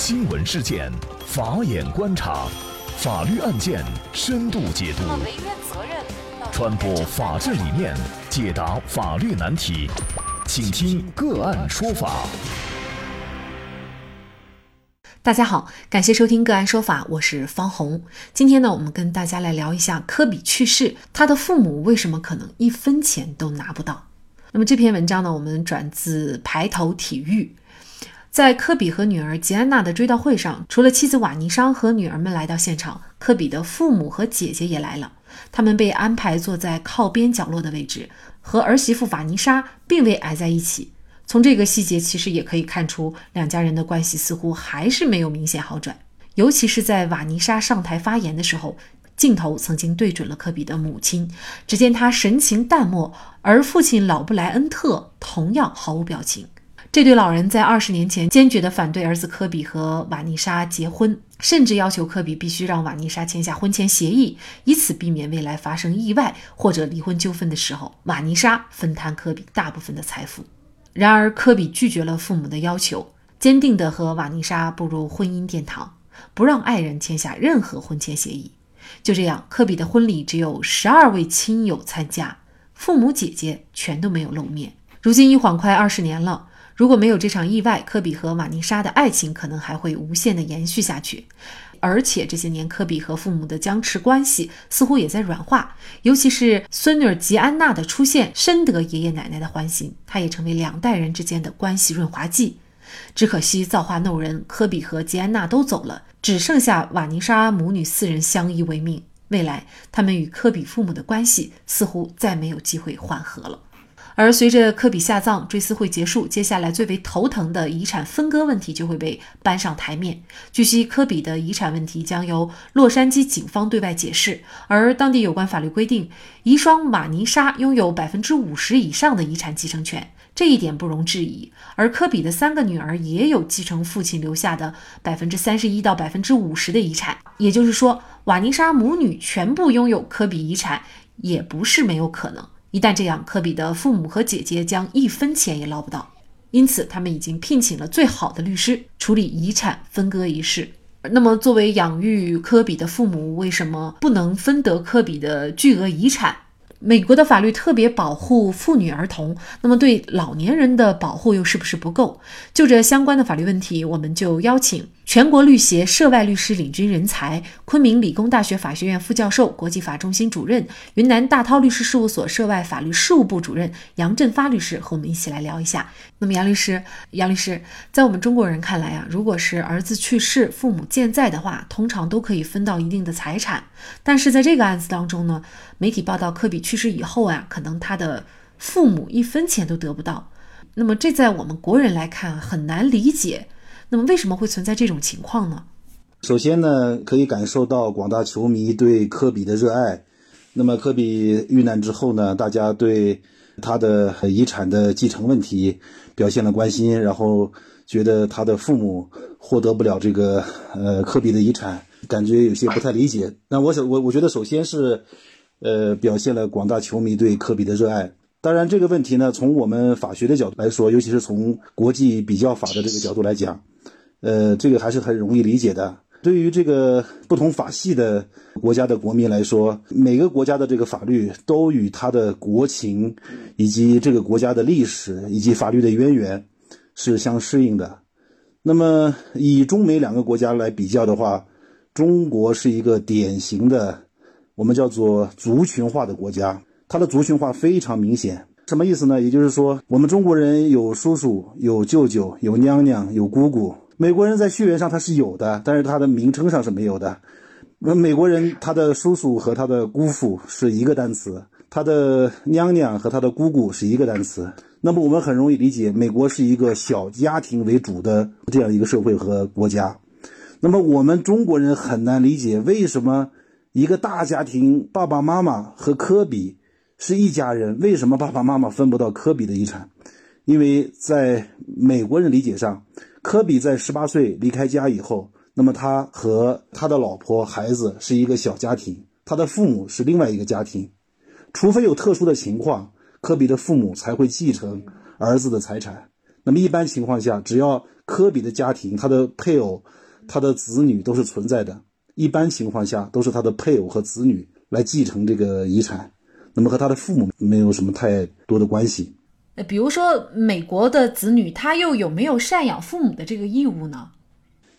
新闻事件，法眼观察，法律案件深度解读，传播法治理念，解答法律难题，请听个案说法。大家好，感谢收听个案说法，我是方红。今天呢，我们跟大家来聊一下科比去世，他的父母为什么可能一分钱都拿不到？那么这篇文章呢，我们转自排头体育。在科比和女儿吉安娜的追悼会上，除了妻子瓦尼莎和女儿们来到现场，科比的父母和姐姐也来了。他们被安排坐在靠边角落的位置，和儿媳妇瓦尼莎并未挨在一起。从这个细节其实也可以看出，两家人的关系似乎还是没有明显好转。尤其是在瓦尼莎上台发言的时候，镜头曾经对准了科比的母亲，只见她神情淡漠，而父亲老布莱恩特同样毫无表情。这对老人在二十年前坚决地反对儿子科比和瓦妮莎结婚，甚至要求科比必须让瓦妮莎签下婚前协议，以此避免未来发生意外或者离婚纠纷的时候，瓦妮莎分摊科比大部分的财富。然而，科比拒绝了父母的要求，坚定地和瓦妮莎步入婚姻殿堂，不让爱人签下任何婚前协议。就这样，科比的婚礼只有十二位亲友参加，父母姐姐全都没有露面。如今一晃快二十年了。如果没有这场意外，科比和瓦妮莎的爱情可能还会无限的延续下去。而且这些年，科比和父母的僵持关系似乎也在软化，尤其是孙女吉安娜的出现，深得爷爷奶奶的欢心，她也成为两代人之间的关系润滑剂。只可惜造化弄人，科比和吉安娜都走了，只剩下瓦妮莎母女四人相依为命。未来，他们与科比父母的关系似乎再没有机会缓和了。而随着科比下葬、追思会结束，接下来最为头疼的遗产分割问题就会被搬上台面。据悉，科比的遗产问题将由洛杉矶警方对外解释，而当地有关法律规定，遗孀瓦妮莎拥有百分之五十以上的遗产继承权，这一点不容置疑。而科比的三个女儿也有继承父亲留下的百分之三十一到百分之五十的遗产，也就是说，瓦妮莎母女全部拥有科比遗产也不是没有可能。一旦这样，科比的父母和姐姐将一分钱也捞不到。因此，他们已经聘请了最好的律师处理遗产分割一事。那么，作为养育科比的父母，为什么不能分得科比的巨额遗产？美国的法律特别保护妇女儿童，那么对老年人的保护又是不是不够？就这相关的法律问题，我们就邀请全国律协涉外律师领军人才、昆明理工大学法学院副教授、国际法中心主任、云南大韬律师事务所涉外法律事务部主任杨振发律师和我们一起来聊一下。那么，杨律师，杨律师，在我们中国人看来啊，如果是儿子去世，父母健在的话，通常都可以分到一定的财产。但是在这个案子当中呢，媒体报道科比。去世以后啊，可能他的父母一分钱都得不到。那么这在我们国人来看很难理解。那么为什么会存在这种情况呢？首先呢，可以感受到广大球迷对科比的热爱。那么科比遇难之后呢，大家对他的遗产的继承问题表现了关心，然后觉得他的父母获得不了这个呃科比的遗产，感觉有些不太理解。那我想，我我觉得首先是。呃，表现了广大球迷对科比的热爱。当然，这个问题呢，从我们法学的角度来说，尤其是从国际比较法的这个角度来讲，呃，这个还是很容易理解的。对于这个不同法系的国家的国民来说，每个国家的这个法律都与它的国情以及这个国家的历史以及法律的渊源是相适应的。那么，以中美两个国家来比较的话，中国是一个典型的。我们叫做族群化的国家，它的族群化非常明显。什么意思呢？也就是说，我们中国人有叔叔、有舅舅、有娘娘、有姑姑。美国人在血缘上他是有的，但是他的名称上是没有的。那美国人他的叔叔和他的姑父是一个单词，他的娘娘和他的姑姑是一个单词。那么我们很容易理解，美国是一个小家庭为主的这样一个社会和国家。那么我们中国人很难理解为什么。一个大家庭，爸爸妈妈和科比是一家人，为什么爸爸妈妈分不到科比的遗产？因为在美国人理解上，科比在十八岁离开家以后，那么他和他的老婆、孩子是一个小家庭，他的父母是另外一个家庭，除非有特殊的情况，科比的父母才会继承儿子的财产。那么一般情况下，只要科比的家庭，他的配偶、他的子女都是存在的。一般情况下，都是他的配偶和子女来继承这个遗产，那么和他的父母没有什么太多的关系。呃，比如说美国的子女，他又有没有赡养父母的这个义务呢？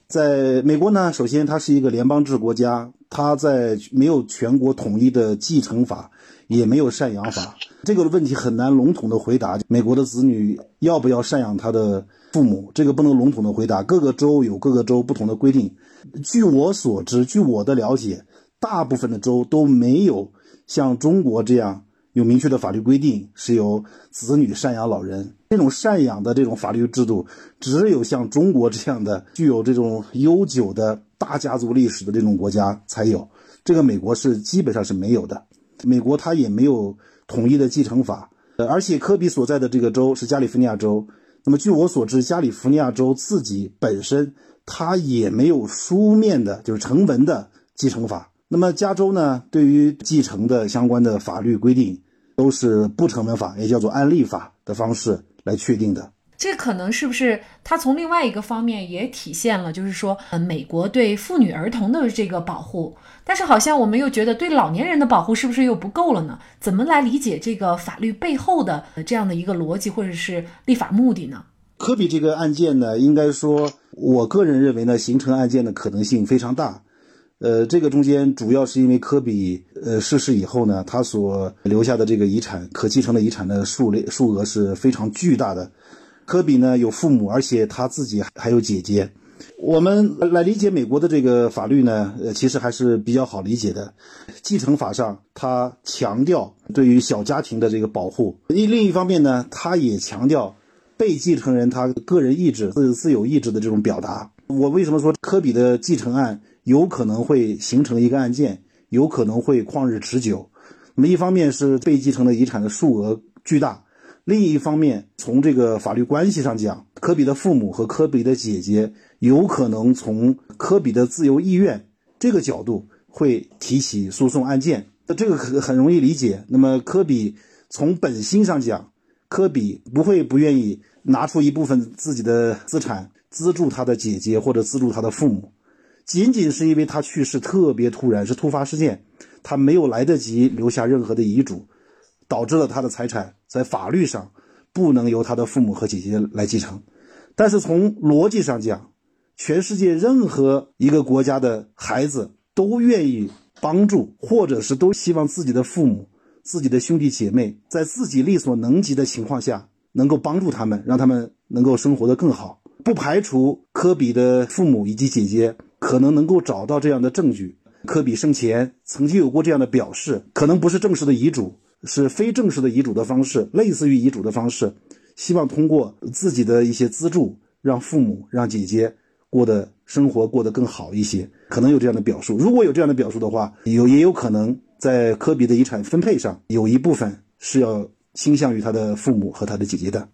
在美国呢，首先它是一个联邦制国家，它在没有全国统一的继承法，也没有赡养法，这个问题很难笼统的回答。美国的子女要不要赡养他的？父母这个不能笼统的回答，各个州有各个州不同的规定。据我所知，据我的了解，大部分的州都没有像中国这样有明确的法律规定，是由子女赡养老人。这种赡养的这种法律制度，只有像中国这样的具有这种悠久的大家族历史的这种国家才有。这个美国是基本上是没有的。美国它也没有统一的继承法，呃，而且科比所在的这个州是加利福尼亚州。那么，据我所知，加利福尼亚州自己本身它也没有书面的，就是成文的继承法。那么，加州呢，对于继承的相关的法律规定都是不成文法，也叫做案例法的方式来确定的。这可能是不是它从另外一个方面也体现了，就是说，呃，美国对妇女儿童的这个保护，但是好像我们又觉得对老年人的保护是不是又不够了呢？怎么来理解这个法律背后的这样的一个逻辑或者是立法目的呢？科比这个案件呢，应该说，我个人认为呢，形成案件的可能性非常大。呃，这个中间主要是因为科比呃逝世以后呢，他所留下的这个遗产可继承的遗产的数量数额是非常巨大的。科比呢有父母，而且他自己还有姐姐。我们来理解美国的这个法律呢，呃，其实还是比较好理解的。继承法上，它强调对于小家庭的这个保护；另另一方面呢，它也强调被继承人他个人意志、自自由意志的这种表达。我为什么说科比的继承案有可能会形成一个案件，有可能会旷日持久？那么一方面是被继承的遗产的数额巨大。另一方面，从这个法律关系上讲，科比的父母和科比的姐姐有可能从科比的自由意愿这个角度会提起诉讼案件。那这个很很容易理解。那么，科比从本心上讲，科比不会不愿意拿出一部分自己的资产资助他的姐姐或者资助他的父母，仅仅是因为他去世特别突然，是突发事件，他没有来得及留下任何的遗嘱。导致了他的财产在法律上不能由他的父母和姐姐来继承，但是从逻辑上讲，全世界任何一个国家的孩子都愿意帮助，或者是都希望自己的父母、自己的兄弟姐妹在自己力所能及的情况下能够帮助他们，让他们能够生活得更好。不排除科比的父母以及姐姐可能能够找到这样的证据，科比生前曾经有过这样的表示，可能不是正式的遗嘱。是非正式的遗嘱的方式，类似于遗嘱的方式，希望通过自己的一些资助，让父母、让姐姐过得生活过得更好一些，可能有这样的表述。如果有这样的表述的话，有也有可能在科比的遗产分配上，有一部分是要倾向于他的父母和他的姐姐的。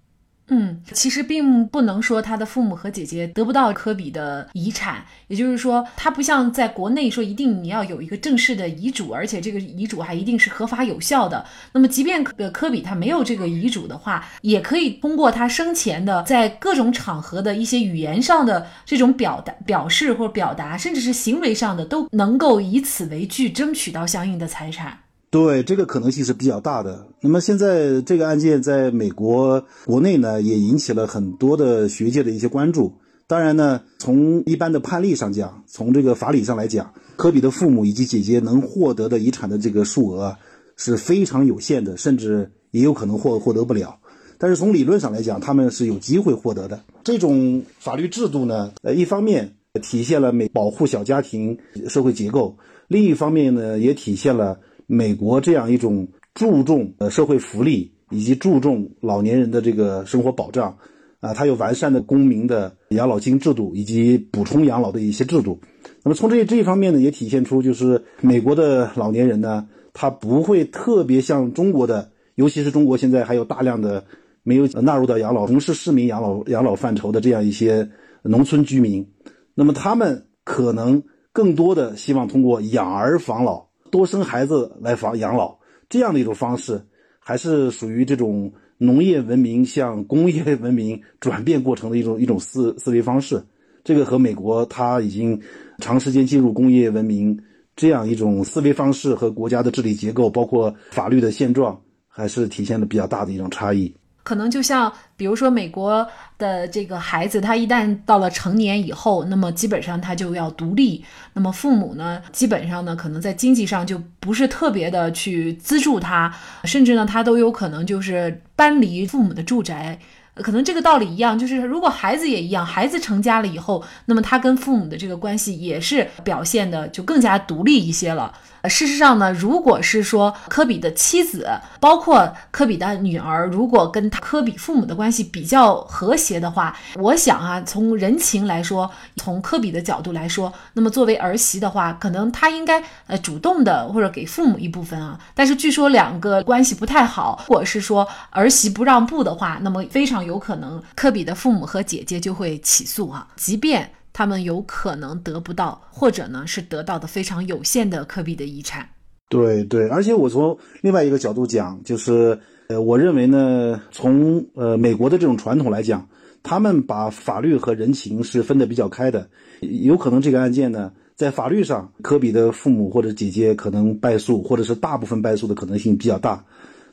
嗯，其实并不能说他的父母和姐姐得不到科比的遗产，也就是说，他不像在国内说一定你要有一个正式的遗嘱，而且这个遗嘱还一定是合法有效的。那么，即便科科比他没有这个遗嘱的话，也可以通过他生前的在各种场合的一些语言上的这种表达、表示或表达，甚至是行为上的，都能够以此为据争取到相应的财产。对这个可能性是比较大的。那么现在这个案件在美国国内呢，也引起了很多的学界的一些关注。当然呢，从一般的判例上讲，从这个法理上来讲，科比的父母以及姐姐能获得的遗产的这个数额是非常有限的，甚至也有可能获获得不了。但是从理论上来讲，他们是有机会获得的。这种法律制度呢，呃，一方面体现了美保护小家庭社会结构，另一方面呢，也体现了。美国这样一种注重呃社会福利以及注重老年人的这个生活保障，啊，它有完善的公民的养老金制度以及补充养老的一些制度。那么从这这一方面呢，也体现出就是美国的老年人呢，他不会特别像中国的，尤其是中国现在还有大量的没有纳入到养老从事市民养老养老范畴的这样一些农村居民，那么他们可能更多的希望通过养儿防老。多生孩子来防养老，这样的一种方式，还是属于这种农业文明向工业文明转变过程的一种一种思思维方式。这个和美国它已经长时间进入工业文明这样一种思维方式和国家的治理结构，包括法律的现状，还是体现了比较大的一种差异。可能就像，比如说美国的这个孩子，他一旦到了成年以后，那么基本上他就要独立。那么父母呢，基本上呢，可能在经济上就不是特别的去资助他，甚至呢，他都有可能就是搬离父母的住宅。可能这个道理一样，就是如果孩子也一样，孩子成家了以后，那么他跟父母的这个关系也是表现的就更加独立一些了。事实上呢，如果是说科比的妻子，包括科比的女儿，如果跟他科比父母的关系比较和谐的话，我想啊，从人情来说，从科比的角度来说，那么作为儿媳的话，可能他应该呃主动的或者给父母一部分啊。但是据说两个关系不太好，或者是说儿媳不让步的话，那么非常有可能科比的父母和姐姐就会起诉啊，即便。他们有可能得不到，或者呢是得到的非常有限的科比的遗产。对对，而且我从另外一个角度讲，就是呃，我认为呢，从呃美国的这种传统来讲，他们把法律和人情是分得比较开的。有可能这个案件呢，在法律上，科比的父母或者姐姐可能败诉，或者是大部分败诉的可能性比较大，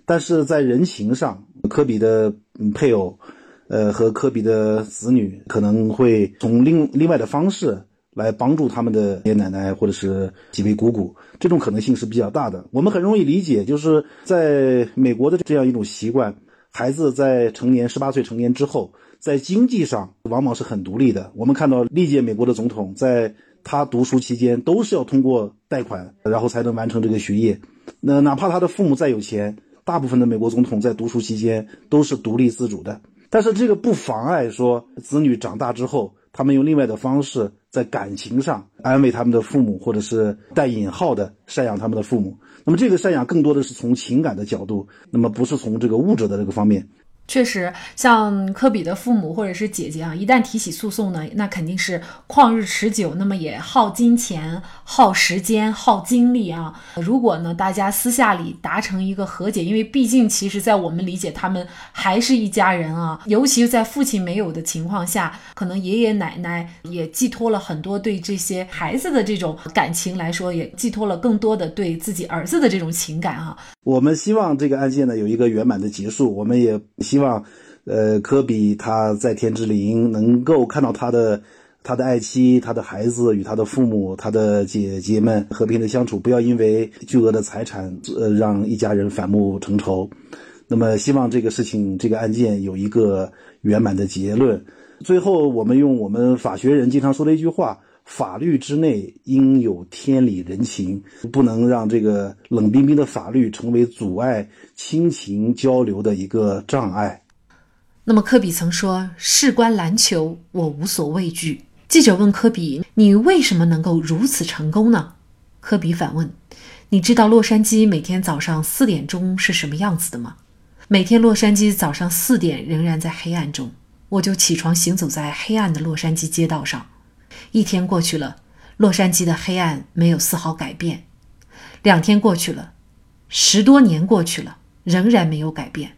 但是在人情上，科比的配偶。呃，和科比的子女可能会从另另外的方式来帮助他们的爷爷奶奶或者是几位姑姑，这种可能性是比较大的。我们很容易理解，就是在美国的这样一种习惯，孩子在成年十八岁成年之后，在经济上往往是很独立的。我们看到历届美国的总统，在他读书期间都是要通过贷款，然后才能完成这个学业。那哪怕他的父母再有钱，大部分的美国总统在读书期间都是独立自主的。但是这个不妨碍说，子女长大之后，他们用另外的方式在感情上安慰他们的父母，或者是带引号的赡养他们的父母。那么这个赡养更多的是从情感的角度，那么不是从这个物质的这个方面。确实，像科比的父母或者是姐姐啊，一旦提起诉讼呢，那肯定是旷日持久，那么也耗金钱、耗时间、耗精力啊。如果呢，大家私下里达成一个和解，因为毕竟其实，在我们理解，他们还是一家人啊。尤其是在父亲没有的情况下，可能爷爷奶奶也寄托了很多对这些孩子的这种感情来说，也寄托了更多的对自己儿子的这种情感啊。我们希望这个案件呢有一个圆满的结束，我们也希望，呃，科比他在天之灵能够看到他的他的爱妻、他的孩子与他的父母、他的姐姐们和平的相处，不要因为巨额的财产呃让一家人反目成仇。那么，希望这个事情这个案件有一个圆满的结论。最后，我们用我们法学人经常说的一句话。法律之内应有天理人情，不能让这个冷冰冰的法律成为阻碍亲情交流的一个障碍。那么科比曾说：“事关篮球，我无所畏惧。”记者问科比：“你为什么能够如此成功呢？”科比反问：“你知道洛杉矶每天早上四点钟是什么样子的吗？每天洛杉矶早上四点仍然在黑暗中，我就起床行走在黑暗的洛杉矶街道上。”一天过去了，洛杉矶的黑暗没有丝毫改变；两天过去了，十多年过去了，仍然没有改变。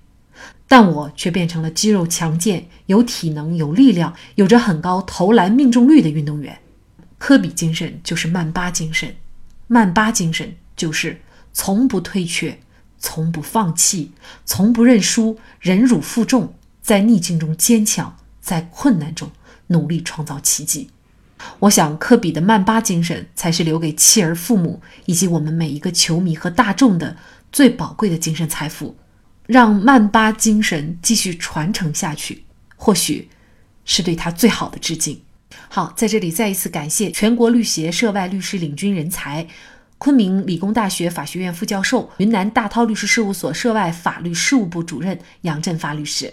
但我却变成了肌肉强健、有体能、有力量、有着很高投篮命中率的运动员。科比精神就是曼巴精神，曼巴精神就是从不退却、从不放弃、从不认输、忍辱负重，在逆境中坚强，在困难中努力创造奇迹。我想，科比的曼巴精神才是留给妻儿、父母以及我们每一个球迷和大众的最宝贵的精神财富。让曼巴精神继续传承下去，或许是对他最好的致敬。好，在这里再一次感谢全国律协涉外律师领军人才、昆明理工大学法学院副教授、云南大韬律师事务所涉外法律事务部主任杨振发律师。